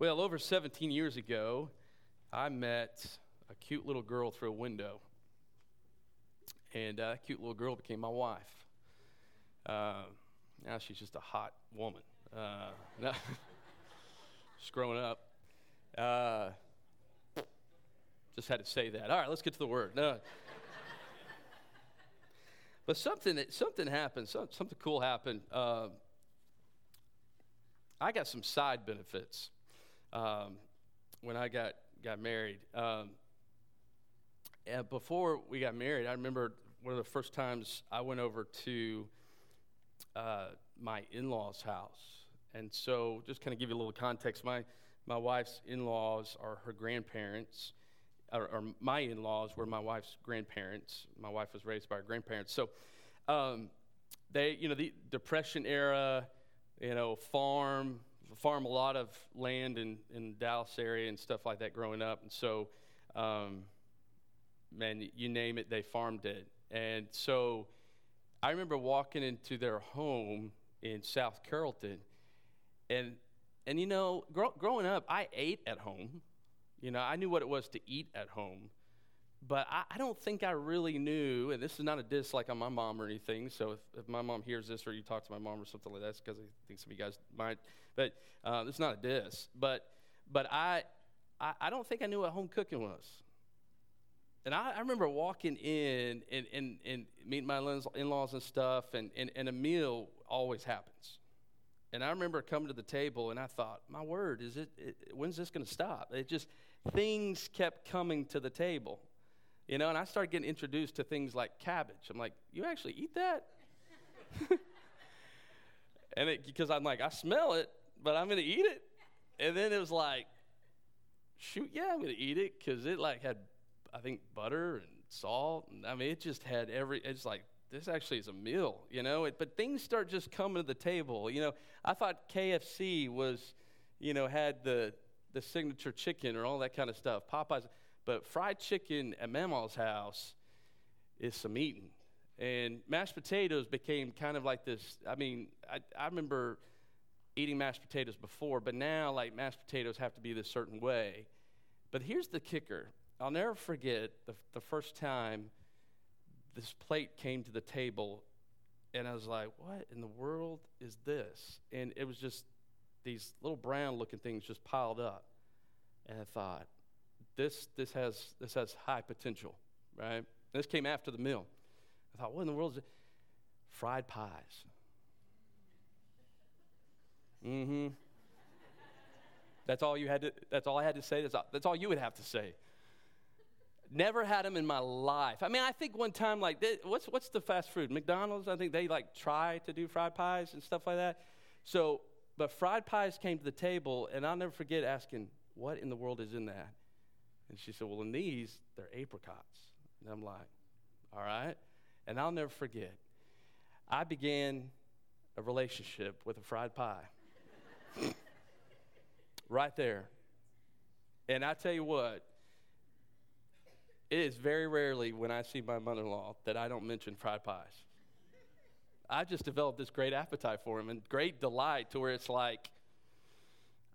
Well, over 17 years ago, I met a cute little girl through a window. And uh, that cute little girl became my wife. Uh, now she's just a hot woman. Uh, just growing up. Uh, just had to say that. All right, let's get to the word. No. but something, something happened. Something cool happened. Uh, I got some side benefits um, when I got, got married. Um, and before we got married, I remember one of the first times I went over to uh, my in law's house. And so, just kind of give you a little context, my, my wife's in laws are her grandparents, or, or my in laws were my wife's grandparents. My wife was raised by her grandparents. So, um, they, you know, the Depression era, you know, farm, farm a lot of land in, in Dallas area and stuff like that growing up. And so, um, man, you name it, they farmed it. And so I remember walking into their home in South Carrollton. And, and you know, gro- growing up, I ate at home. You know, I knew what it was to eat at home. But I, I, don't think I really knew, and this is not a diss like on my mom or anything. So if, if my mom hears this or you talk to my mom or something like that, it's because I think some of you guys might. But uh, it's not a diss. But but I, I I don't think I knew what home cooking was. And I, I remember walking in and, and, and meeting my in laws and stuff, and, and, and a meal always happens. And I remember coming to the table and I thought, my word, is it, it when's this going to stop? It just, things kept coming to the table. You know, and I started getting introduced to things like cabbage. I'm like, you actually eat that? and it, because I'm like, I smell it, but I'm going to eat it. And then it was like, shoot, yeah, I'm going to eat it because it like had, I think, butter and salt. And I mean, it just had every, it's like, this actually is a meal, you know? It, but things start just coming to the table. You know, I thought KFC was, you know, had the, the signature chicken or all that kind of stuff. Popeyes but fried chicken at Mama's house is some eating. And mashed potatoes became kind of like this. I mean, I, I remember eating mashed potatoes before, but now, like, mashed potatoes have to be this certain way. But here's the kicker I'll never forget the, the first time this plate came to the table, and I was like, what in the world is this? And it was just these little brown looking things just piled up. And I thought, this, this, has, this has high potential, right? This came after the meal. I thought, what in the world is it? Fried pies. Mm-hmm. That's all you had to, that's all I had to say. That's all, that's all you would have to say. Never had them in my life. I mean, I think one time, like, they, what's, what's the fast food? McDonald's, I think they, like, try to do fried pies and stuff like that. So, but fried pies came to the table, and I'll never forget asking, what in the world is in that? And she said, Well, in these, they're apricots. And I'm like, All right. And I'll never forget, I began a relationship with a fried pie. right there. And I tell you what, it is very rarely when I see my mother in law that I don't mention fried pies. I just developed this great appetite for them and great delight to where it's like,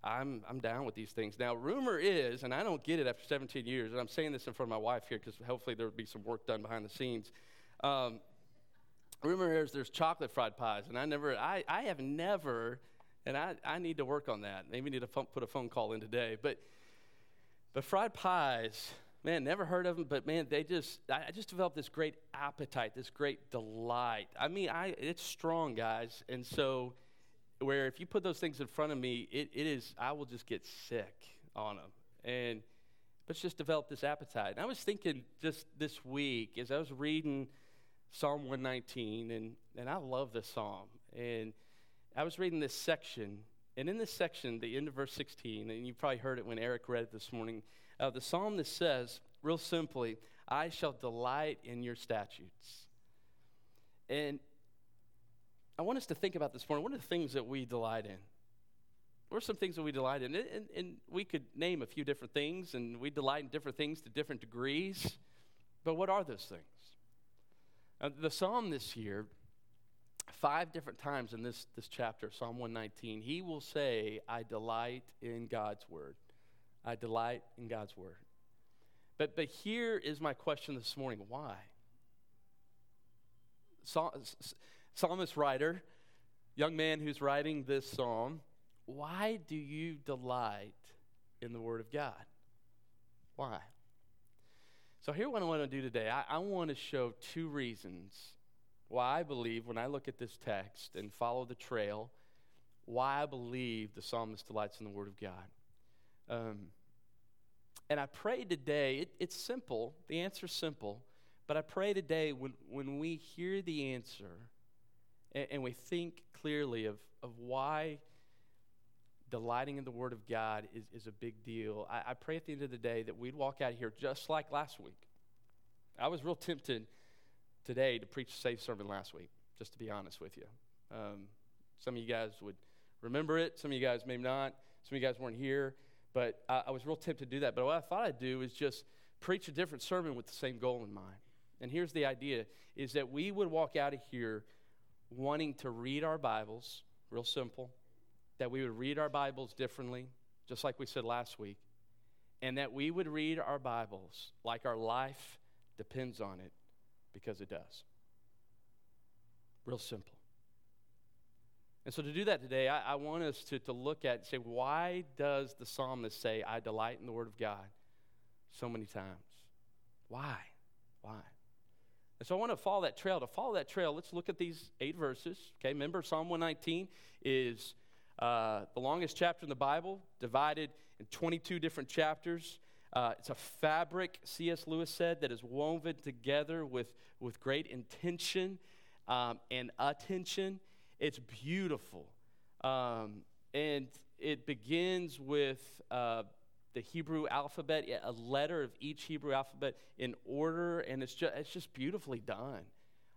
I'm, I'm down with these things. Now, rumor is, and I don't get it after 17 years, and I'm saying this in front of my wife here because hopefully there will be some work done behind the scenes. Um, rumor is there's chocolate fried pies, and I never, I, I have never, and I, I need to work on that. Maybe need to put a phone call in today. But, but fried pies, man, never heard of them, but man, they just, I just developed this great appetite, this great delight. I mean, I, it's strong, guys, and so where if you put those things in front of me, it, it is, I will just get sick on them. And let's just develop this appetite. And I was thinking just this week as I was reading Psalm 119, and, and I love this psalm. And I was reading this section, and in this section, the end of verse 16, and you probably heard it when Eric read it this morning, uh, the psalm that says, real simply, I shall delight in your statutes. And I want us to think about this morning. What are the things that we delight in? What are some things that we delight in? And, and, we could name a few different things, and we delight in different things to different degrees. But what are those things? Uh, the psalm this year five different times in this, this chapter, Psalm 119, he will say, I delight in God's word. I delight in God's word. But, but here is my question this morning why? Psalmist writer, young man who's writing this psalm, why do you delight in the Word of God? Why? So, here what I want to do today. I, I want to show two reasons why I believe, when I look at this text and follow the trail, why I believe the psalmist delights in the Word of God. Um, and I pray today, it, it's simple, the answer's simple, but I pray today when, when we hear the answer and, and we think clearly of, of why delighting in the Word of God is, is a big deal. I, I pray at the end of the day that we'd walk out of here just like last week. I was real tempted today to preach a safe sermon last week, just to be honest with you. Um, some of you guys would remember it, some of you guys may not. Some of you guys weren't here, but I, I was real tempted to do that. But what I thought I'd do is just preach a different sermon with the same goal in mind. And here's the idea is that we would walk out of here wanting to read our Bibles, real simple, that we would read our Bibles differently, just like we said last week, and that we would read our Bibles like our life depends on it because it does. Real simple. And so to do that today, I, I want us to, to look at and say, why does the psalmist say, I delight in the Word of God so many times? Why? Why? And so I want to follow that trail. To follow that trail, let's look at these eight verses. Okay, remember Psalm 119 is uh, the longest chapter in the Bible, divided in 22 different chapters. Uh, it's a fabric, C.S. Lewis said, that is woven together with, with great intention um, and attention. It's beautiful. Um, and it begins with uh, the Hebrew alphabet, a letter of each Hebrew alphabet in order, and it's just, it's just beautifully done.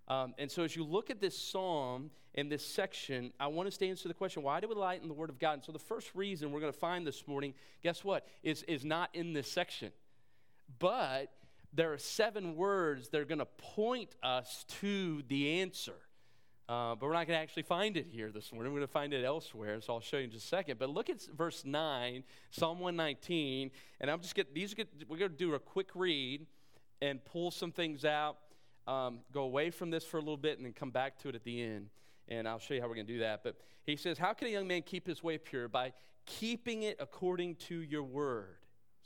Um, and so, as you look at this psalm in this section, I want us to answer the question why do we light in the Word of God? And so, the first reason we're going to find this morning, guess what, is, is not in this section. But there are seven words that are going to point us to the answer. Uh, but we're not going to actually find it here this morning. We're going to find it elsewhere, so I'll show you in just a second. But look at verse 9, Psalm 119, and I'm just get these. Get, we're going to do a quick read and pull some things out. Um, go away from this for a little bit and then come back to it at the end. And I'll show you how we're going to do that. But he says, How can a young man keep his way pure? By keeping it according to your word.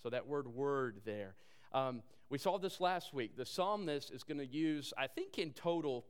So that word word there. Um, we saw this last week. The psalmist is going to use, I think in total,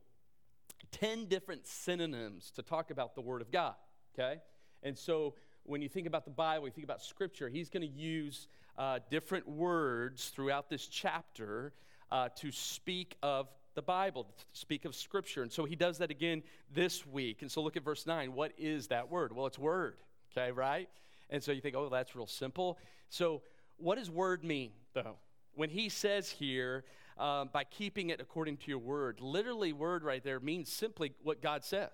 10 different synonyms to talk about the Word of God, okay? And so when you think about the Bible, you think about Scripture, he's going to use uh, different words throughout this chapter uh, to speak of the Bible, to speak of Scripture. And so he does that again this week. And so look at verse 9. What is that word? Well, it's word, okay, right? And so you think, oh, that's real simple. So what does word mean, though? When he says here, um, by keeping it according to your word. Literally, word right there means simply what God says.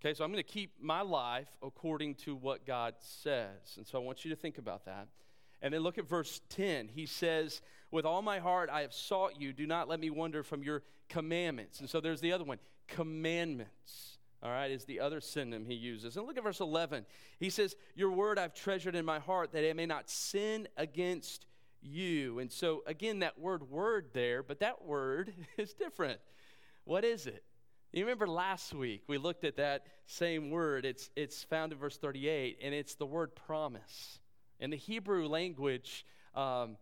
Okay, so I'm going to keep my life according to what God says. And so I want you to think about that. And then look at verse 10. He says, With all my heart I have sought you. Do not let me wander from your commandments. And so there's the other one commandments. All right, is the other synonym he uses. And look at verse 11. He says, Your word I've treasured in my heart that I may not sin against you. And so, again, that word word there, but that word is different. What is it? You remember last week we looked at that same word. It's, it's found in verse 38, and it's the word promise. In the Hebrew language, um,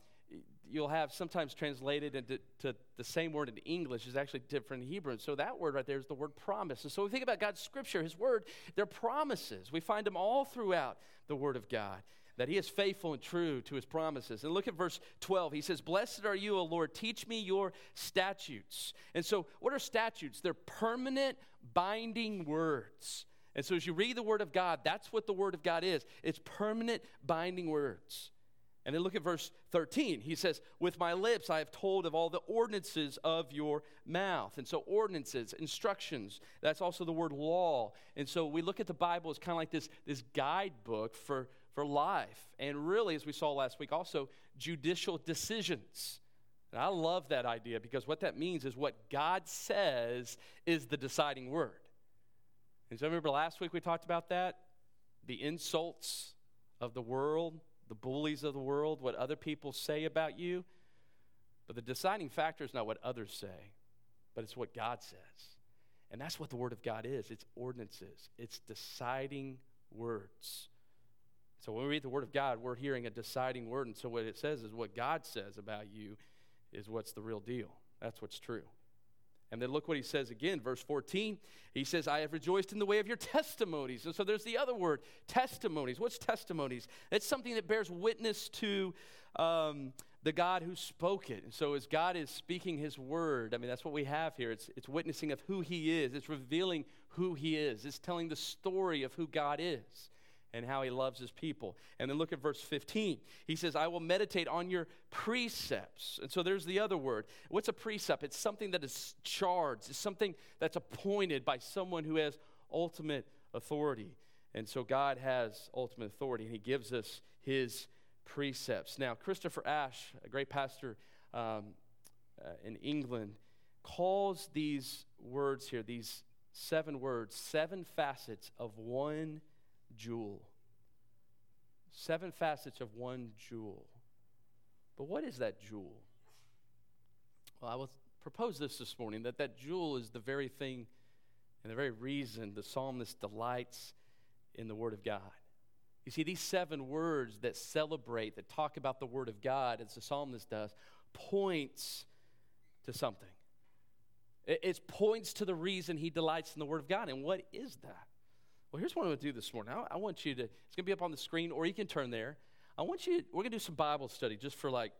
you'll have sometimes translated into to the same word in English is actually different in Hebrew. And so that word right there is the word promise. And so we think about God's scripture, His word, they're promises. We find them all throughout the Word of God that he is faithful and true to his promises. And look at verse 12. He says, Blessed are you, O Lord, teach me your statutes. And so, what are statutes? They're permanent binding words. And so, as you read the Word of God, that's what the Word of God is it's permanent binding words. And then look at verse 13. He says, With my lips I have told of all the ordinances of your mouth. And so, ordinances, instructions, that's also the word law. And so, we look at the Bible as kind of like this, this guidebook for, for life. And really, as we saw last week, also judicial decisions. And I love that idea because what that means is what God says is the deciding word. And so remember last week we talked about that? The insults of the world, the bullies of the world, what other people say about you. But the deciding factor is not what others say, but it's what God says. And that's what the Word of God is it's ordinances, it's deciding words. So when we read the Word of God, we're hearing a deciding word. And so what it says is what God says about you is what's the real deal. That's what's true. And then look what he says again, verse 14. He says, I have rejoiced in the way of your testimonies. And so there's the other word, testimonies. What's testimonies? It's something that bears witness to um, the God who spoke it. And so as God is speaking his word, I mean, that's what we have here. It's, it's witnessing of who he is, it's revealing who he is, it's telling the story of who God is and how he loves his people. And then look at verse 15. He says, I will meditate on your precepts. And so there's the other word. What's a precept? It's something that is charged, it's something that's appointed by someone who has ultimate authority. And so God has ultimate authority, and he gives us his precepts. Now, Christopher Ash, a great pastor um, uh, in England, calls these words here, these seven words, seven facets of one jewel. Seven facets of one jewel. But what is that jewel? Well, I will propose this this morning that that jewel is the very thing and the very reason the psalmist delights in the Word of God. You see, these seven words that celebrate, that talk about the Word of God, as the psalmist does, points to something. It, it points to the reason he delights in the Word of God. And what is that? Well, here's what I'm going to do this morning. I, I want you to, it's going to be up on the screen, or you can turn there. I want you, we're going to do some Bible study just for like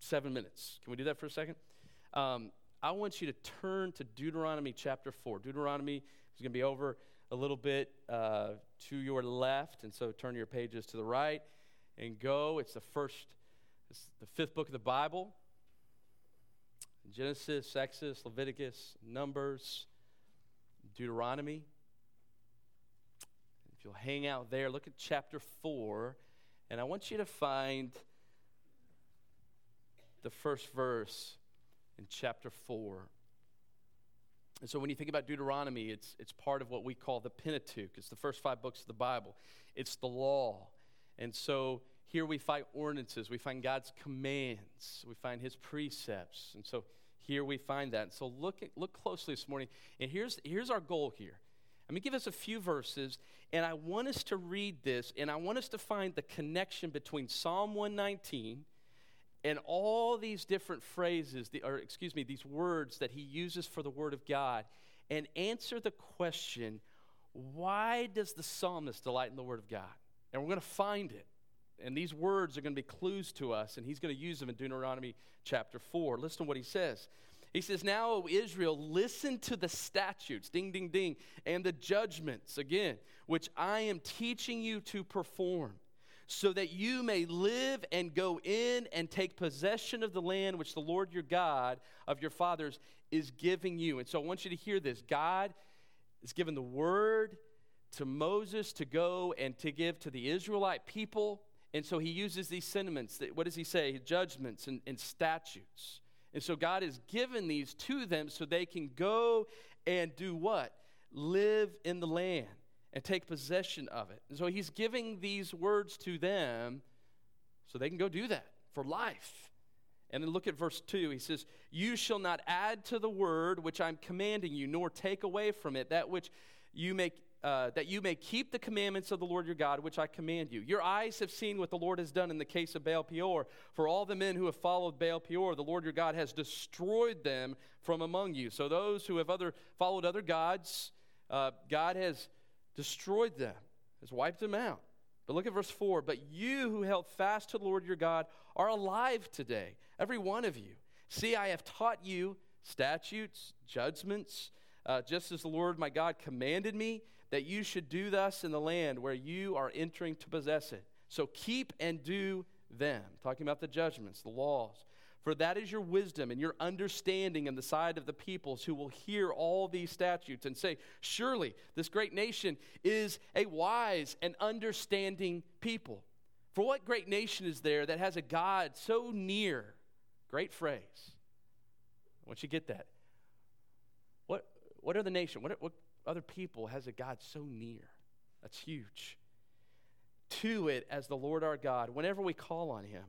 seven minutes. Can we do that for a second? Um, I want you to turn to Deuteronomy chapter 4. Deuteronomy is going to be over a little bit uh, to your left, and so turn your pages to the right and go. It's the first, it's the fifth book of the Bible Genesis, Exodus, Leviticus, Numbers, Deuteronomy you'll hang out there, look at chapter 4, and I want you to find the first verse in chapter 4. And so when you think about Deuteronomy, it's, it's part of what we call the Pentateuch. It's the first five books of the Bible, it's the law. And so here we find ordinances, we find God's commands, we find his precepts. And so here we find that. And so look, at, look closely this morning. And here's, here's our goal here let me give us a few verses, and I want us to read this, and I want us to find the connection between Psalm 119 and all these different phrases, or excuse me, these words that he uses for the Word of God, and answer the question why does the psalmist delight in the Word of God? And we're going to find it. And these words are going to be clues to us, and he's going to use them in Deuteronomy chapter 4. Listen to what he says. He says, Now, O Israel, listen to the statutes, ding, ding, ding, and the judgments, again, which I am teaching you to perform, so that you may live and go in and take possession of the land which the Lord your God of your fathers is giving you. And so I want you to hear this God is given the word to Moses to go and to give to the Israelite people. And so he uses these sentiments. That, what does he say? Judgments and, and statutes. And so God has given these to them so they can go and do what? Live in the land and take possession of it. And so he's giving these words to them so they can go do that for life. And then look at verse 2. He says, You shall not add to the word which I'm commanding you, nor take away from it that which you make uh, that you may keep the commandments of the Lord your God, which I command you. Your eyes have seen what the Lord has done in the case of Baal Peor. For all the men who have followed Baal Peor, the Lord your God has destroyed them from among you. So those who have other followed other gods, uh, God has destroyed them, has wiped them out. But look at verse 4. But you who held fast to the Lord your God are alive today, every one of you. See, I have taught you statutes, judgments, uh, just as the Lord my God commanded me that you should do thus in the land where you are entering to possess it. So keep and do them. Talking about the judgments, the laws. For that is your wisdom and your understanding in the sight of the peoples who will hear all these statutes and say, Surely this great nation is a wise and understanding people. For what great nation is there that has a God so near? Great phrase. Once you get that. What, what are the nation? What, what, other people has a God so near. That's huge. To it as the Lord our God, whenever we call on him.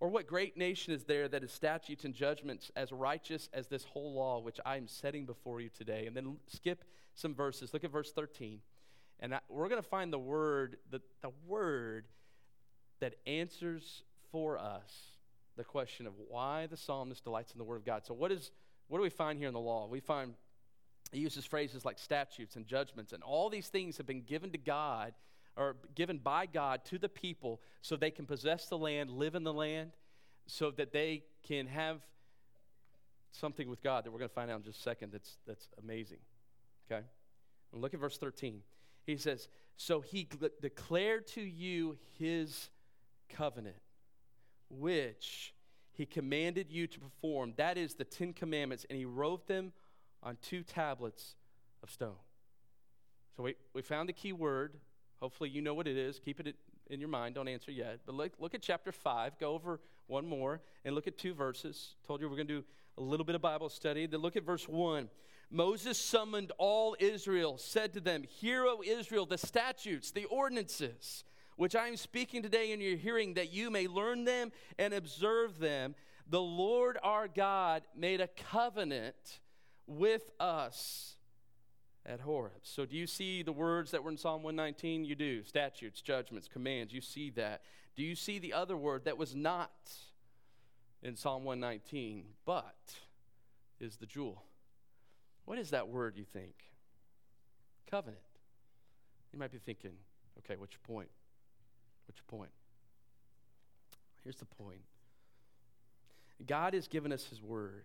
Or what great nation is there that has statutes and judgments as righteous as this whole law which I am setting before you today? And then skip some verses. Look at verse 13. And I, we're going to find the word, the, the word that answers for us the question of why the psalmist delights in the word of God. So what is what do we find here in the law? We find he uses phrases like statutes and judgments, and all these things have been given to God or given by God to the people so they can possess the land, live in the land, so that they can have something with God that we're going to find out in just a second that's, that's amazing. Okay? And look at verse 13. He says, So he declared to you his covenant, which he commanded you to perform. That is the Ten Commandments, and he wrote them on two tablets of stone. So we, we found the key word. Hopefully, you know what it is. Keep it in your mind. Don't answer yet. But look, look at chapter 5. Go over one more and look at two verses. Told you we're going to do a little bit of Bible study. Then look at verse 1. Moses summoned all Israel, said to them, Hear, O Israel, the statutes, the ordinances, which I am speaking today in your hearing, that you may learn them and observe them. The Lord our God made a covenant with us at Horeb. So, do you see the words that were in Psalm 119? You do. Statutes, judgments, commands. You see that. Do you see the other word that was not in Psalm 119, but is the jewel? What is that word, you think? Covenant. You might be thinking, okay, what's your point? What's your point? Here's the point God has given us His word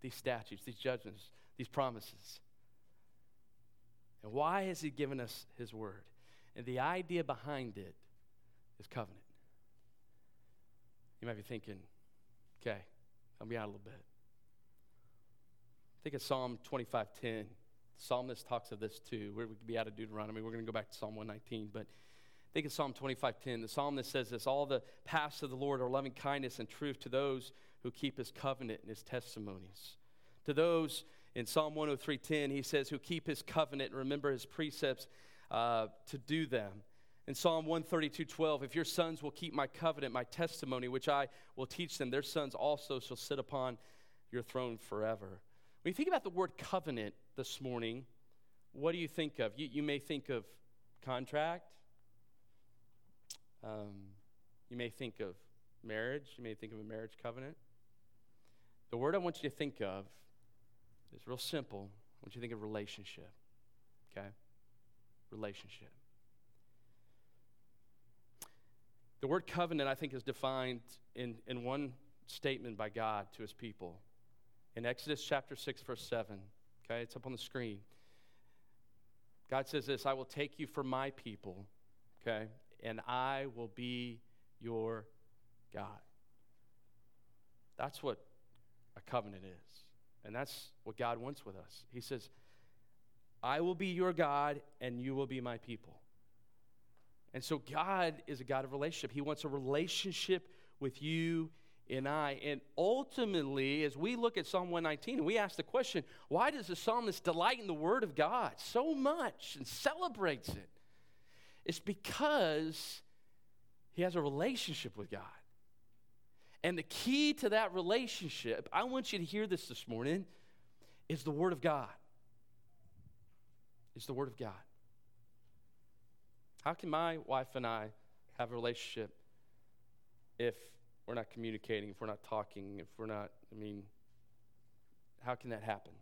these statutes, these judgments, these promises. And why has He given us His word? And the idea behind it is covenant. You might be thinking, okay, help me out a little bit. Think of Psalm 25:10. The psalmist talks of this too. We're, we could be out of Deuteronomy. We're going to go back to Psalm 119, but think of Psalm 25:10. The psalmist says this: "All the paths of the Lord are loving kindness and truth to those who keep his covenant and his testimonies. To those in Psalm 103:10, he says, who keep his covenant and remember his precepts uh, to do them. In Psalm 132:12, if your sons will keep my covenant, my testimony, which I will teach them, their sons also shall sit upon your throne forever. When you think about the word covenant this morning, what do you think of? You, you may think of contract. Um, you may think of marriage. You may think of a marriage covenant. The word I want you to think of is real simple. I want you to think of relationship. Okay? Relationship. The word covenant, I think, is defined in, in one statement by God to his people. In Exodus chapter 6, verse 7. Okay, it's up on the screen. God says this I will take you for my people, okay, and I will be your God. That's what covenant is. And that's what God wants with us. He says, I will be your God and you will be my people. And so God is a God of relationship. He wants a relationship with you and I. And ultimately, as we look at Psalm 119 and we ask the question, why does the psalmist delight in the word of God so much and celebrates it? It's because he has a relationship with God. And the key to that relationship, I want you to hear this this morning, is the Word of God. It's the Word of God. How can my wife and I have a relationship if we're not communicating, if we're not talking, if we're not, I mean, how can that happen?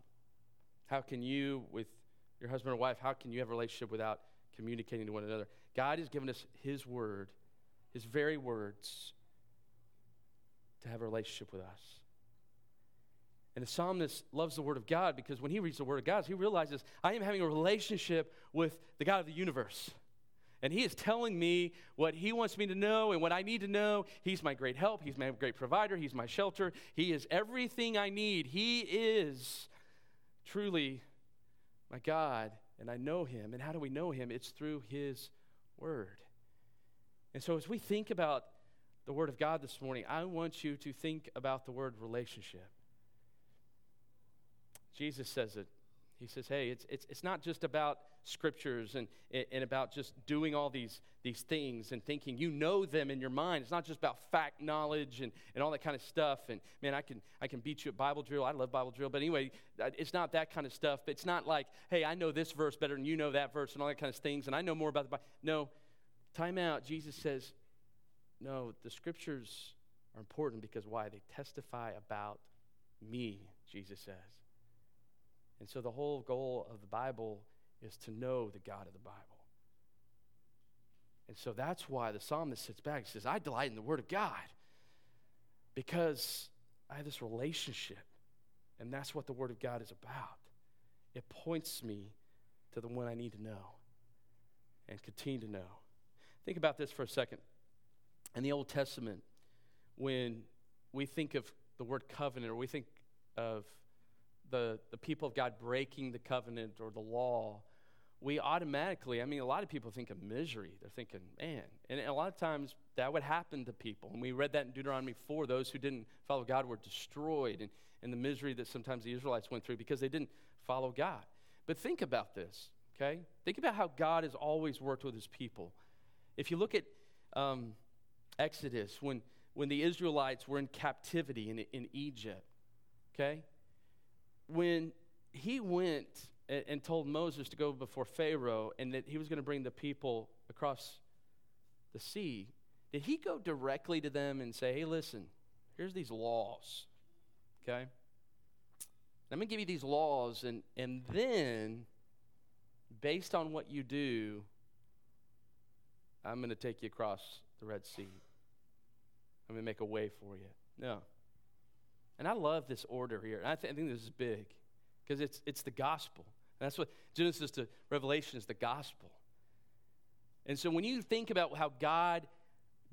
How can you, with your husband or wife, how can you have a relationship without communicating to one another? God has given us His Word, His very words to have a relationship with us. And the psalmist loves the Word of God because when he reads the Word of God, he realizes I am having a relationship with the God of the universe. And he is telling me what he wants me to know and what I need to know. He's my great help. He's my great provider. He's my shelter. He is everything I need. He is truly my God, and I know him. And how do we know him? It's through his word. And so as we think about the Word of God this morning, I want you to think about the word relationship. Jesus says it He says, hey, it's, it's, it's not just about scriptures and, and about just doing all these, these things and thinking you know them in your mind. It's not just about fact knowledge and, and all that kind of stuff. And man, I can, I can beat you at Bible drill. I love Bible drill. But anyway, uh, it's not that kind of stuff. But It's not like, hey, I know this verse better than you know that verse and all that kind of things. And I know more about the Bible. No, time out. Jesus says, no, the scriptures are important because why? They testify about me, Jesus says. And so the whole goal of the Bible is to know the God of the Bible. And so that's why the psalmist sits back and says, I delight in the Word of God because I have this relationship. And that's what the Word of God is about. It points me to the one I need to know and continue to know. Think about this for a second. In the Old Testament, when we think of the word covenant or we think of the, the people of God breaking the covenant or the law, we automatically, I mean, a lot of people think of misery. They're thinking, man. And a lot of times that would happen to people. And we read that in Deuteronomy 4 those who didn't follow God were destroyed, and, and the misery that sometimes the Israelites went through because they didn't follow God. But think about this, okay? Think about how God has always worked with his people. If you look at um, Exodus, when, when the Israelites were in captivity in, in Egypt, okay? when he went and, and told Moses to go before Pharaoh and that he was going to bring the people across the sea, did he go directly to them and say, hey, listen, here's these laws, okay? I'm going to give you these laws, and, and then, based on what you do, I'm going to take you across the Red Sea. I'm going to make a way for you. No. And I love this order here. And I, th- I think this is big because it's, it's the gospel. And that's what Genesis to Revelation is the gospel. And so when you think about how God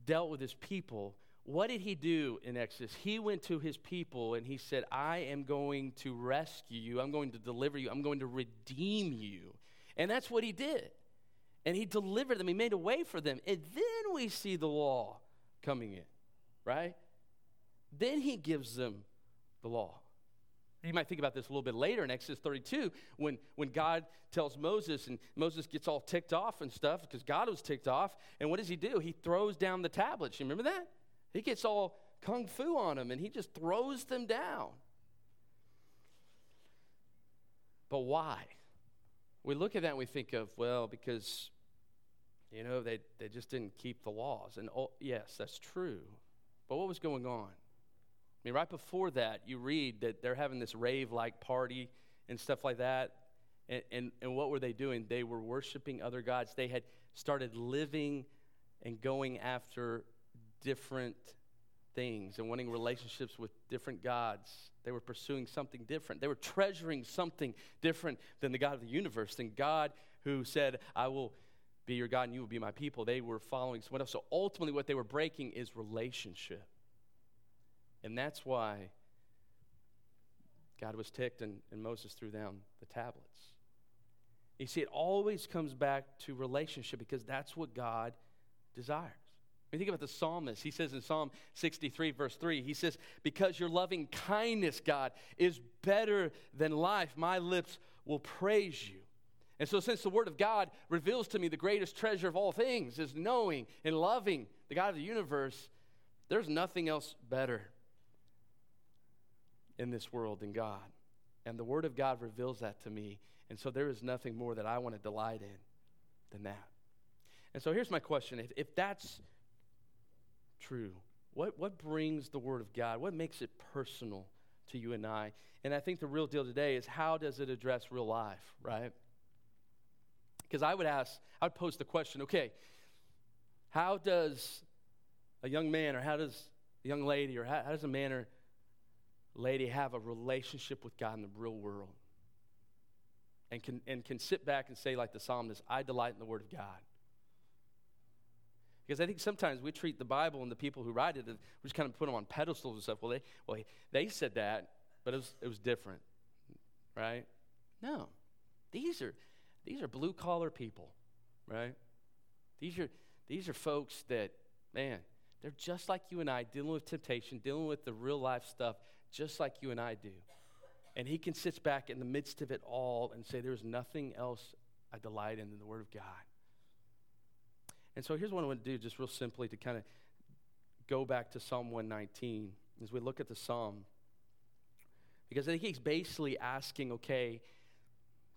dealt with his people, what did he do in Exodus? He went to his people and he said, I am going to rescue you. I'm going to deliver you. I'm going to redeem you. And that's what he did. And he delivered them. He made a way for them. And then we see the law coming in, right? Then he gives them the law. You might think about this a little bit later in Exodus 32 when, when God tells Moses, and Moses gets all ticked off and stuff because God was ticked off. And what does he do? He throws down the tablets. You remember that? He gets all kung fu on them and he just throws them down. But why? We look at that and we think of, well, because, you know, they, they just didn't keep the laws. And oh, yes, that's true. But what was going on? I mean, right before that, you read that they're having this rave like party and stuff like that. And, and, and what were they doing? They were worshiping other gods. They had started living and going after different things and wanting relationships with different gods. They were pursuing something different. They were treasuring something different than the God of the universe, than God who said, I will be your God and you will be my people. They were following someone else. So ultimately, what they were breaking is relationship. And that's why God was ticked and, and Moses threw down the tablets. You see, it always comes back to relationship because that's what God desires. When you think about the psalmist, he says in Psalm 63, verse 3, he says, Because your loving kindness, God, is better than life, my lips will praise you. And so, since the Word of God reveals to me the greatest treasure of all things is knowing and loving the God of the universe, there's nothing else better in this world than God. And the Word of God reveals that to me. And so there is nothing more that I want to delight in than that. And so here's my question if, if that's true, what, what brings the Word of God? What makes it personal to you and I? And I think the real deal today is how does it address real life, right? Because I would ask, I would pose the question okay, how does a young man or how does a young lady or how, how does a man or lady have a relationship with God in the real world and can, and can sit back and say, like the psalmist, I delight in the Word of God. Because I think sometimes we treat the Bible and the people who write it, uh, we just kind of put them on pedestals and stuff. Well, they, well, they said that, but it was, it was different, right? No. These are, these are blue collar people, right? These are, these are folks that, man, they're just like you and I, dealing with temptation, dealing with the real life stuff, just like you and I do. And he can sit back in the midst of it all and say, There's nothing else I delight in than the Word of God. And so here's what I want to do, just real simply, to kind of go back to Psalm 119 as we look at the psalm. Because I think he's basically asking, okay,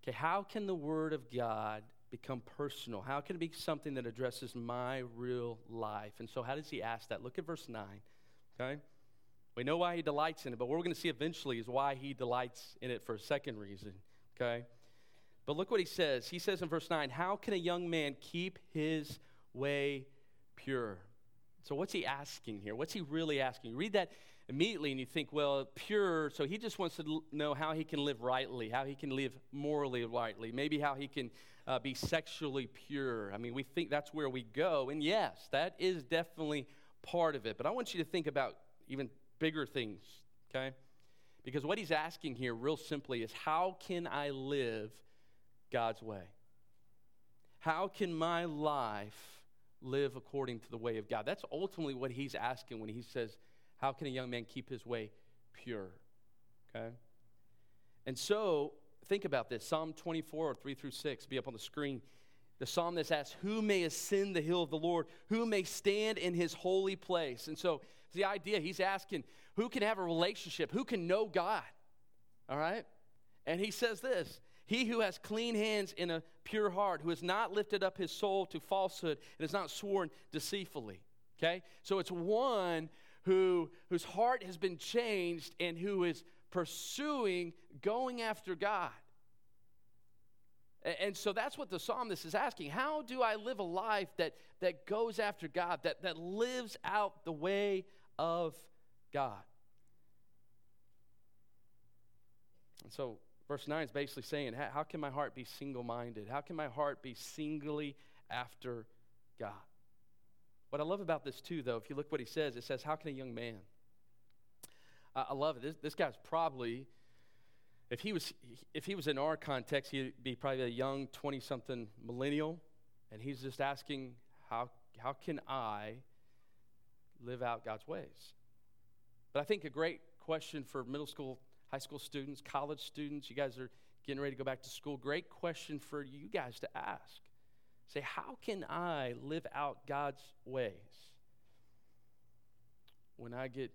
okay, how can the Word of God become personal? How can it be something that addresses my real life? And so, how does he ask that? Look at verse 9, okay? We know why he delights in it, but what we're going to see eventually is why he delights in it for a second reason, okay? But look what he says. He says in verse 9, How can a young man keep his way pure? So, what's he asking here? What's he really asking? Read that immediately and you think, well, pure, so he just wants to know how he can live rightly, how he can live morally rightly, maybe how he can uh, be sexually pure. I mean, we think that's where we go. And yes, that is definitely part of it. But I want you to think about even bigger things, okay? Because what he's asking here, real simply, is how can I live God's way? How can my life live according to the way of God? That's ultimately what he's asking when he says, How can a young man keep his way pure? Okay? And so, think about this Psalm 24, 3 through 6, be up on the screen. The psalmist asks, Who may ascend the hill of the Lord? Who may stand in his holy place? And so, the idea he's asking, Who can have a relationship? Who can know God? All right? And he says this He who has clean hands and a pure heart, who has not lifted up his soul to falsehood and has not sworn deceitfully. Okay? So it's one who, whose heart has been changed and who is pursuing going after God. And so that's what the psalmist is asking. How do I live a life that, that goes after God, that, that lives out the way of God? And so verse 9 is basically saying, How can my heart be single minded? How can my heart be singly after God? What I love about this, too, though, if you look what he says, it says, How can a young man? I love it. This, this guy's probably if he was if he was in our context, he'd be probably a young 20-something millennial, and he's just asking, how how can I live out God's ways? But I think a great question for middle school, high school students, college students, you guys are getting ready to go back to school. Great question for you guys to ask. Say, how can I live out God's ways? When I get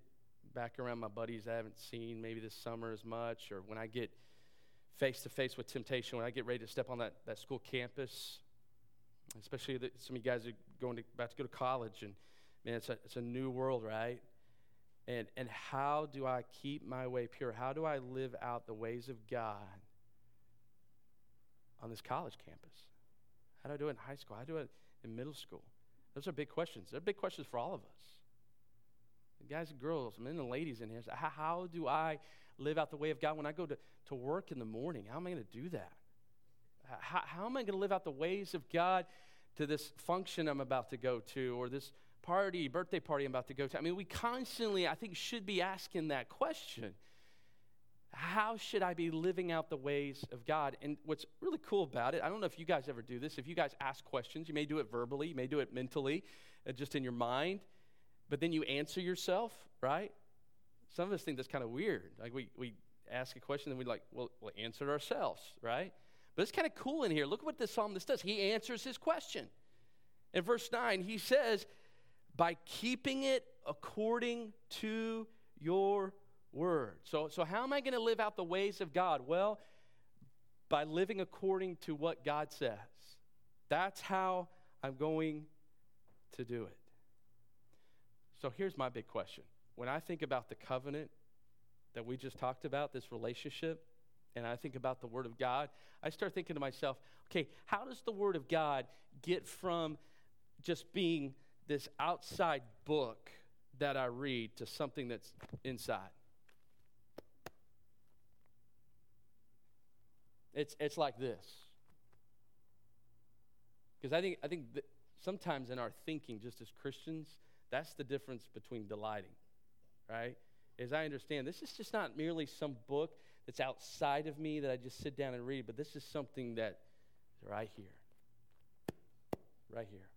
back around my buddies I haven't seen maybe this summer as much, or when I get face to face with temptation, when I get ready to step on that, that school campus, especially some of you guys are going to, about to go to college, and man, it's a, it's a new world, right? And, and how do I keep my way pure? How do I live out the ways of God on this college campus? How do I do it in high school? How do I do it in middle school? Those are big questions. They're big questions for all of us The guys and girls, men and ladies in here, how, how do I live out the way of God when I go to, to work in the morning? How am I going to do that? How, how am I going to live out the ways of God to this function I'm about to go to or this party, birthday party I'm about to go to? I mean, we constantly, I think, should be asking that question. How should I be living out the ways of God? And what's really cool about it, I don't know if you guys ever do this. If you guys ask questions, you may do it verbally, you may do it mentally, uh, just in your mind but then you answer yourself, right? Some of us think that's kind of weird. Like we, we ask a question and we like, well, we'll answer it ourselves, right? But it's kind of cool in here. Look what the psalmist does. He answers his question. In verse 9, he says, by keeping it according to your word. So, so how am I going to live out the ways of God? Well, by living according to what God says. That's how I'm going to do it. So here's my big question. When I think about the covenant that we just talked about, this relationship, and I think about the Word of God, I start thinking to myself, okay, how does the Word of God get from just being this outside book that I read to something that's inside? It's, it's like this. Because I think, I think sometimes in our thinking, just as Christians, that's the difference between delighting, right? As I understand, this is just not merely some book that's outside of me that I just sit down and read, but this is something that right here. Right here.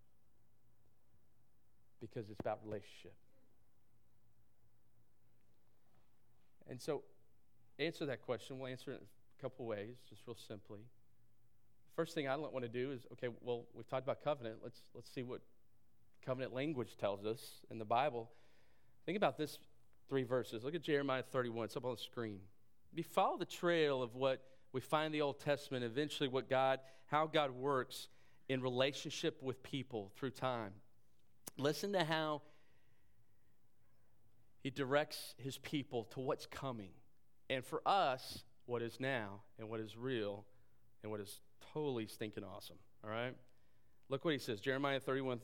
Because it's about relationship. And so answer that question, we'll answer it a couple ways, just real simply. First thing I want to do is okay, well, we've talked about covenant. Let's, let's see what covenant language tells us in the Bible. Think about this three verses. Look at Jeremiah 31. It's up on the screen. If you follow the trail of what we find in the Old Testament, eventually what God, how God works in relationship with people through time. Listen to how he directs his people to what's coming. And for us, what is now and what is real and what is totally stinking awesome. All right? Look what he says Jeremiah 31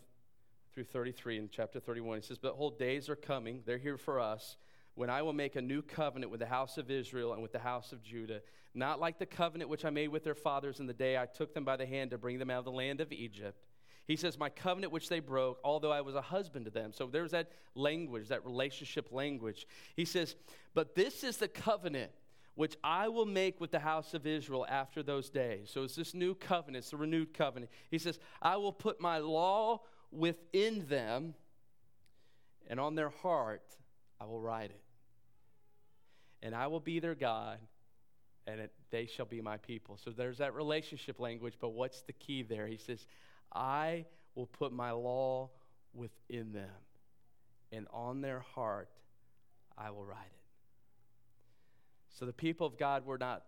through 33 in chapter 31. He says, Behold, days are coming, they're here for us, when I will make a new covenant with the house of Israel and with the house of Judah, not like the covenant which I made with their fathers in the day I took them by the hand to bring them out of the land of Egypt. He says, My covenant which they broke, although I was a husband to them. So there's that language, that relationship language. He says, But this is the covenant which I will make with the house of Israel after those days. So it's this new covenant, it's a renewed covenant. He says, I will put my law within them, and on their heart I will write it. And I will be their God, and it, they shall be my people. So there's that relationship language, but what's the key there? He says, I will put my law within them, and on their heart I will write it. So the people of God were not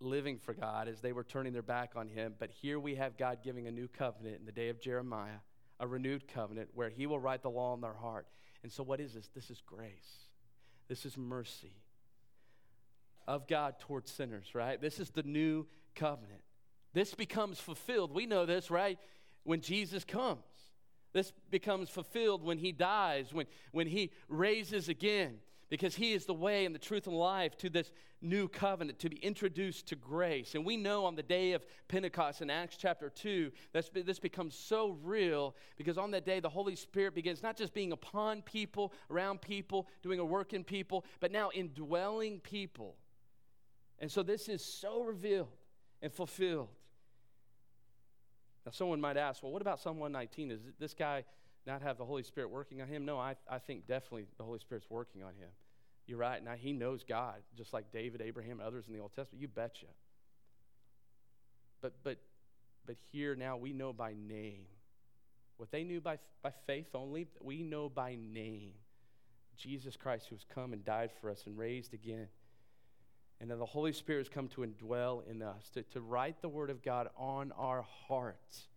living for God as they were turning their back on Him, but here we have God giving a new covenant in the day of Jeremiah a renewed covenant where he will write the law in their heart. And so, what is this? This is grace, this is mercy of God towards sinners, right? This is the new covenant. This becomes fulfilled. We know this, right? When Jesus comes. This becomes fulfilled when he dies, when, when he raises again because he is the way and the truth and life to this new covenant, to be introduced to grace. And we know on the day of Pentecost in Acts chapter 2, that this becomes so real because on that day the Holy Spirit begins not just being upon people, around people, doing a work in people, but now indwelling people. And so this is so revealed and fulfilled. Now, someone might ask, well, what about Psalm 119? Is this guy not have the Holy Spirit working on him? No, I, I think definitely the Holy Spirit's working on him. You're right. Now, he knows God, just like David, Abraham, and others in the Old Testament. You betcha. But, but, but here now we know by name. What they knew by, by faith only, we know by name. Jesus Christ, who has come and died for us and raised again. And then the Holy Spirit has come to indwell in us, to, to write the Word of God on our hearts.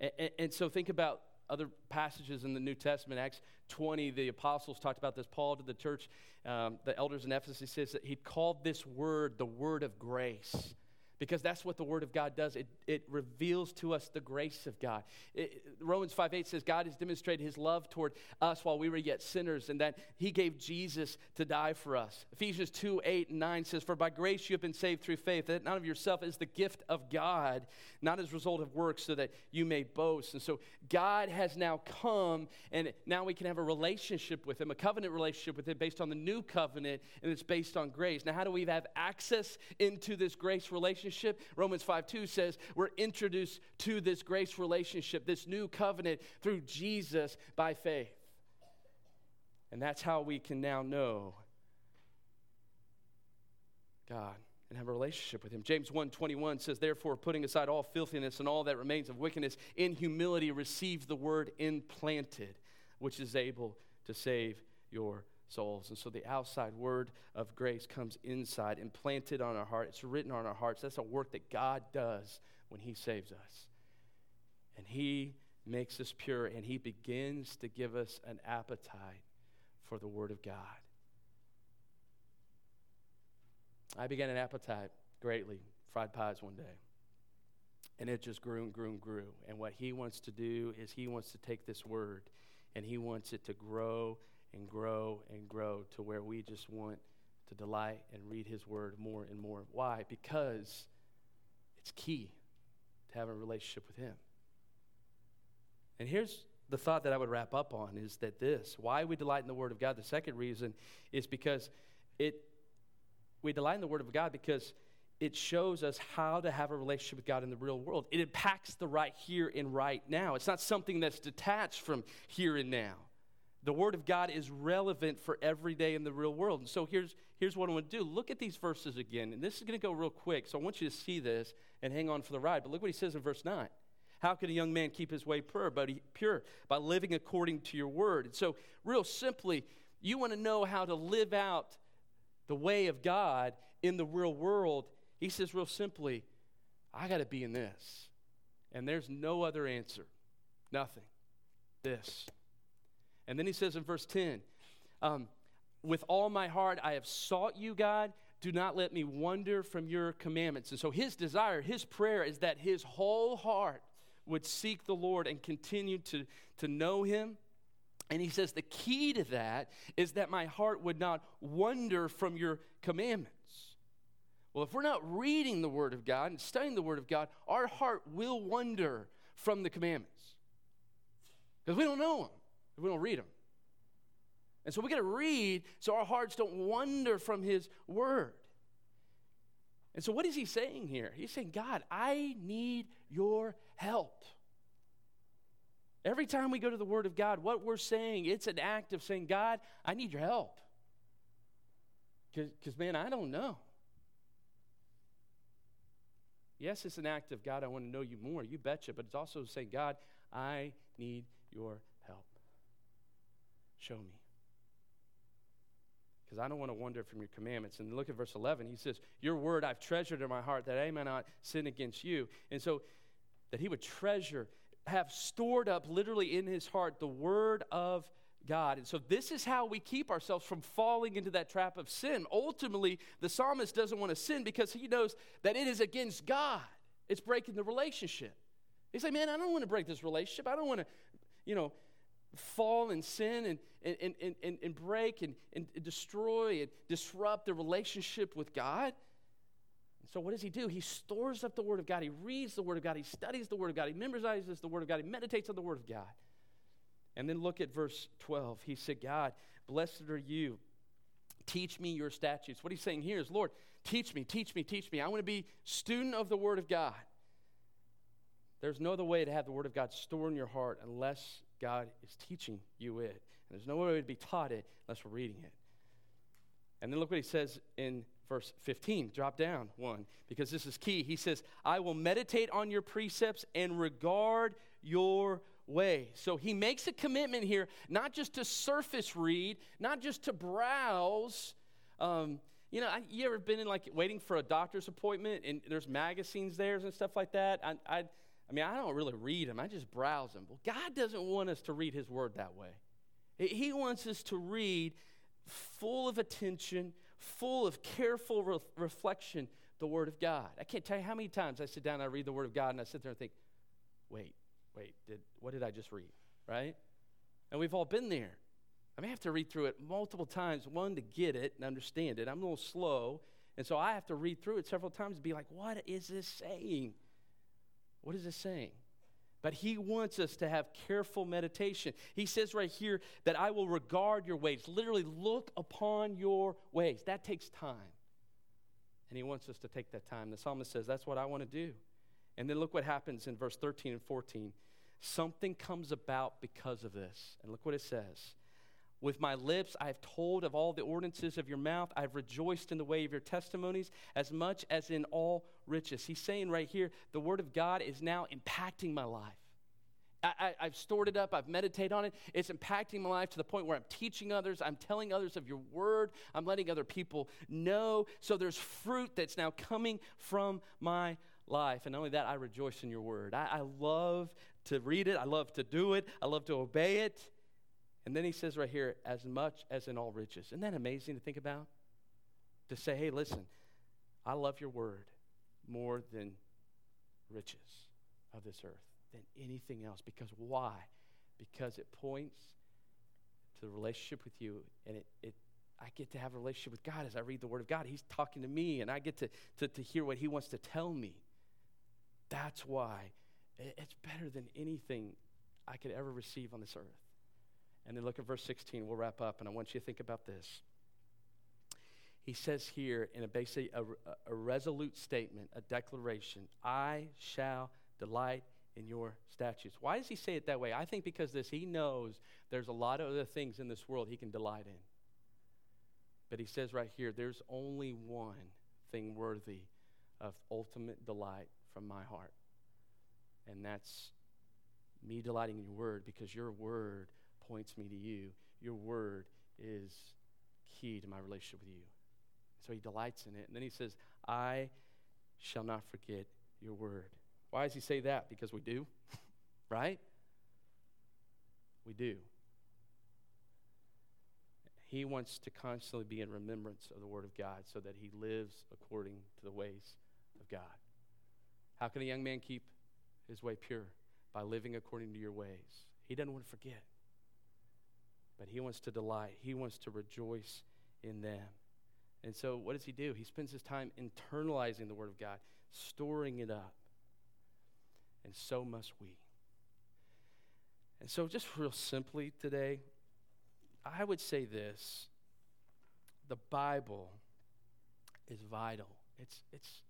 And, and, and so think about other passages in the New Testament, Acts 20, the apostles talked about this. Paul to the church, um, the elders in Ephesus, says that he called this word the word of grace because that's what the Word of God does. It, it reveals to us the grace of God. It, Romans 5 8 says, God has demonstrated his love toward us while we were yet sinners, and that he gave Jesus to die for us. Ephesians 2 8 and 9 says, For by grace you have been saved through faith, that none of yourself is the gift of God, not as a result of works, so that you may boast. And so God has now come, and now we can have a relationship with him, a covenant relationship with him based on the new covenant, and it's based on grace. Now, how do we have access into this grace relationship? Relationship. Romans 5 2 says we're introduced to this grace relationship, this new covenant through Jesus by faith. And that's how we can now know God and have a relationship with him. James 1:21 says therefore putting aside all filthiness and all that remains of wickedness in humility receive the word implanted which is able to save your souls. And so the outside word of grace comes inside, implanted on our heart. It's written on our hearts. That's a work that God does when He saves us. And He makes us pure, and He begins to give us an appetite for the Word of God. I began an appetite greatly, fried pies one day. And it just grew and grew and grew. And what he wants to do is he wants to take this word and he wants it to grow and grow and grow to where we just want to delight and read His Word more and more. Why? Because it's key to have a relationship with Him. And here's the thought that I would wrap up on is that this why we delight in the Word of God. The second reason is because it we delight in the Word of God because it shows us how to have a relationship with God in the real world. It impacts the right here and right now. It's not something that's detached from here and now. The Word of God is relevant for every day in the real world. And so here's, here's what I want to do. Look at these verses again. And this is going to go real quick. So I want you to see this and hang on for the ride. But look what he says in verse 9. How can a young man keep his way pure? But he, pure by living according to your word. And so, real simply, you want to know how to live out the way of God in the real world. He says, real simply, I got to be in this. And there's no other answer. Nothing. This. And then he says in verse 10, um, with all my heart I have sought you, God. Do not let me wander from your commandments. And so his desire, his prayer is that his whole heart would seek the Lord and continue to, to know him. And he says the key to that is that my heart would not wander from your commandments. Well, if we're not reading the Word of God and studying the Word of God, our heart will wander from the commandments because we don't know them we don't read them. And so we got to read so our hearts don't wander from His Word. And so, what is He saying here? He's saying, God, I need your help. Every time we go to the Word of God, what we're saying, it's an act of saying, God, I need your help. Because, man, I don't know. Yes, it's an act of God, I want to know you more. You betcha. But it's also saying, God, I need your. Show me. Because I don't want to wander from your commandments. And look at verse 11. He says, Your word I've treasured in my heart that I may not sin against you. And so that he would treasure, have stored up literally in his heart the word of God. And so, this is how we keep ourselves from falling into that trap of sin. Ultimately, the psalmist doesn't want to sin because he knows that it is against God, it's breaking the relationship. He's like, man, I don't want to break this relationship. I don't want to, you know, fall and sin and, and, and, and, and break and, and destroy and disrupt the relationship with God. And so, what does he do? He stores up the Word of God. He reads the Word of God. He studies the Word of God. He memorizes the Word of God. He meditates on the Word of God. And then look at verse 12. He said, God, blessed are you. Teach me your statutes. What he's saying here is, Lord, teach me, teach me, teach me. I want to be student of the Word of God. There's no other way to have the Word of God stored in your heart unless God is teaching you it. And there's no way to be taught it unless we're reading it. And then look what he says in verse 15. Drop down one, because this is key. He says, I will meditate on your precepts and regard your way. So he makes a commitment here, not just to surface read, not just to browse. Um, you know, I, you ever been in like waiting for a doctor's appointment and there's magazines there and stuff like that? I, I, I mean, I don't really read them, I just browse them. Well, God doesn't want us to read his word that way. He wants us to read full of attention, full of careful re- reflection, the Word of God. I can't tell you how many times I sit down and I read the Word of God and I sit there and think, wait, wait, did, what did I just read? Right? And we've all been there. I may have to read through it multiple times, one, to get it and understand it. I'm a little slow, and so I have to read through it several times to be like, what is this saying? What is this saying? But he wants us to have careful meditation. He says right here that I will regard your ways. Literally, look upon your ways. That takes time. And he wants us to take that time. The psalmist says, That's what I want to do. And then look what happens in verse 13 and 14. Something comes about because of this. And look what it says. With my lips I have told of all the ordinances of your mouth. I've rejoiced in the way of your testimonies as much as in all riches. He's saying right here, the word of God is now impacting my life. I, have stored it up. I've meditated on it. It's impacting my life to the point where I'm teaching others. I'm telling others of your word. I'm letting other people know. So there's fruit that's now coming from my life. And not only that, I rejoice in your word. I, I love to read it. I love to do it. I love to obey it. And then he says right here, as much as in all riches. Isn't that amazing to think about? To say, hey, listen, I love your word more than riches of this earth, than anything else. Because why? Because it points to the relationship with you, and it, it I get to have a relationship with God as I read the Word of God. He's talking to me, and I get to, to, to hear what He wants to tell me. That's why it's better than anything I could ever receive on this earth. And then look at verse 16. We'll wrap up, and I want you to think about this. He says here in a basically a, a resolute statement, a declaration I shall delight in your statutes. Why does he say it that way? I think because this, he knows there's a lot of other things in this world he can delight in. But he says right here, there's only one thing worthy of ultimate delight from my heart. And that's me delighting in your word because your word points me to you. Your word is key to my relationship with you. So he delights in it. And then he says, I shall not forget your word. Why does he say that? Because we do, right? We do. He wants to constantly be in remembrance of the word of God so that he lives according to the ways of God. How can a young man keep his way pure? By living according to your ways. He doesn't want to forget, but he wants to delight, he wants to rejoice in them. And so, what does he do? He spends his time internalizing the Word of God, storing it up. And so must we. And so, just real simply today, I would say this the Bible is vital. It's, it's,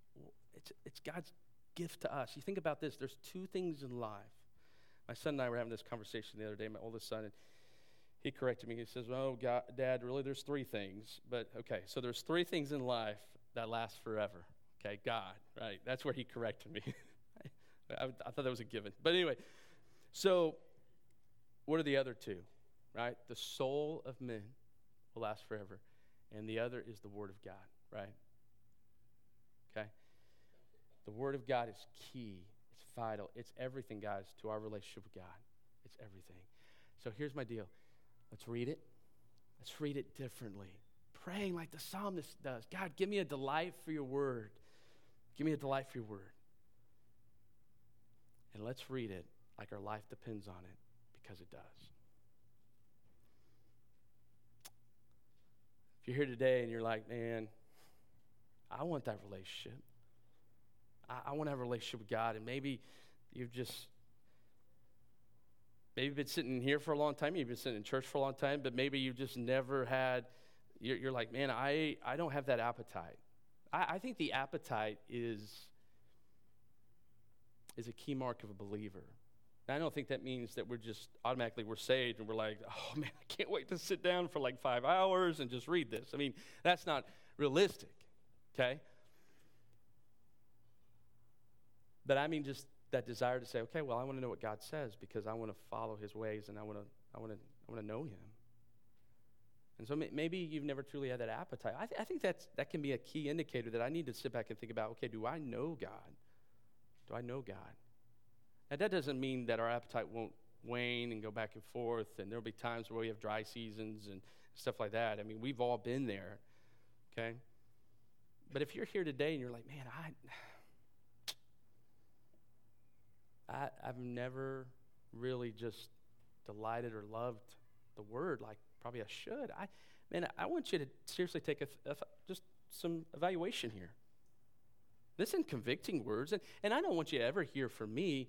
it's, it's God's gift to us. You think about this there's two things in life. My son and I were having this conversation the other day, my oldest son, and he corrected me. He says, "Oh, God, Dad, really, there's three things." But okay, so there's three things in life that last forever. Okay, God, right? That's where he corrected me. I, I, thought that was a given. But anyway, so what are the other two? Right? The soul of men will last forever, and the other is the Word of God. Right? Okay. The Word of God is key. It's vital. It's everything, guys, to our relationship with God. It's everything. So here's my deal. Let's read it. Let's read it differently. Praying like the psalmist does God, give me a delight for your word. Give me a delight for your word. And let's read it like our life depends on it because it does. If you're here today and you're like, man, I want that relationship. I, I want to have a relationship with God, and maybe you've just Maybe you've been sitting here for a long time, you've been sitting in church for a long time, but maybe you've just never had, you're, you're like, man, I, I don't have that appetite. I, I think the appetite is, is a key mark of a believer. I don't think that means that we're just automatically we're saved and we're like, oh man, I can't wait to sit down for like five hours and just read this. I mean, that's not realistic, okay? But I mean, just that desire to say, okay, well, I want to know what God says because I want to follow His ways and I want to, I want to, I want to know Him. And so maybe you've never truly had that appetite. I, th- I think that's, that can be a key indicator that I need to sit back and think about, okay, do I know God? Do I know God? Now, that doesn't mean that our appetite won't wane and go back and forth, and there'll be times where we have dry seasons and stuff like that. I mean, we've all been there, okay? But if you're here today and you're like, man, I I, I've never really just delighted or loved the word like probably I should. I, man, I want you to seriously take a, a, just some evaluation here. This isn't convicting words, and, and I don't want you to ever hear from me,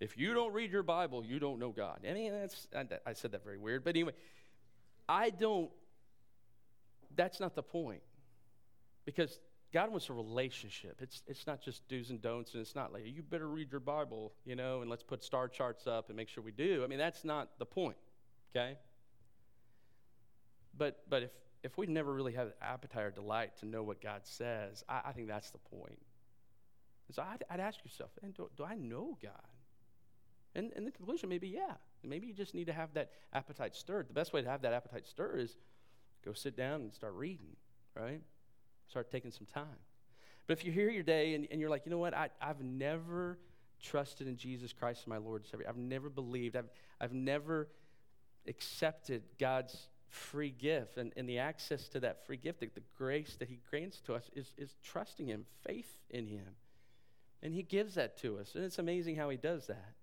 if you don't read your Bible, you don't know God. I mean, that's, I, I said that very weird, but anyway, I don't, that's not the point. Because God wants a relationship. It's, it's not just do's and don'ts, and it's not like, you better read your Bible, you know, and let's put star charts up and make sure we do. I mean, that's not the point, okay? But, but if, if we never really have appetite or delight to know what God says, I, I think that's the point. And so I'd, I'd ask yourself, do, do I know God? And, and the conclusion may be, yeah. Maybe you just need to have that appetite stirred. The best way to have that appetite stirred is go sit down and start reading, right? Start taking some time. But if you're here your day and, and you're like, you know what, I, I've never trusted in Jesus Christ as my Lord and Savior. I've never believed. I've, I've never accepted God's free gift. And, and the access to that free gift, the, the grace that He grants to us, is, is trusting Him, faith in Him. And He gives that to us. And it's amazing how He does that.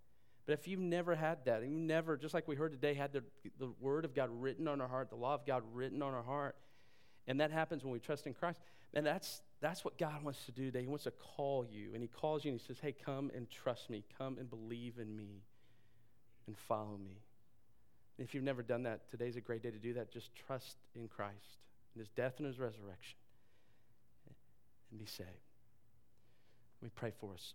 But if you've never had that, and you never, just like we heard today, had the, the Word of God written on our heart, the law of God written on our heart, and that happens when we trust in Christ. And that's, that's what God wants to do today. He wants to call you. And He calls you and He says, Hey, come and trust me. Come and believe in me and follow me. And if you've never done that, today's a great day to do that. Just trust in Christ, in His death and His resurrection, and be saved. Me pray for us.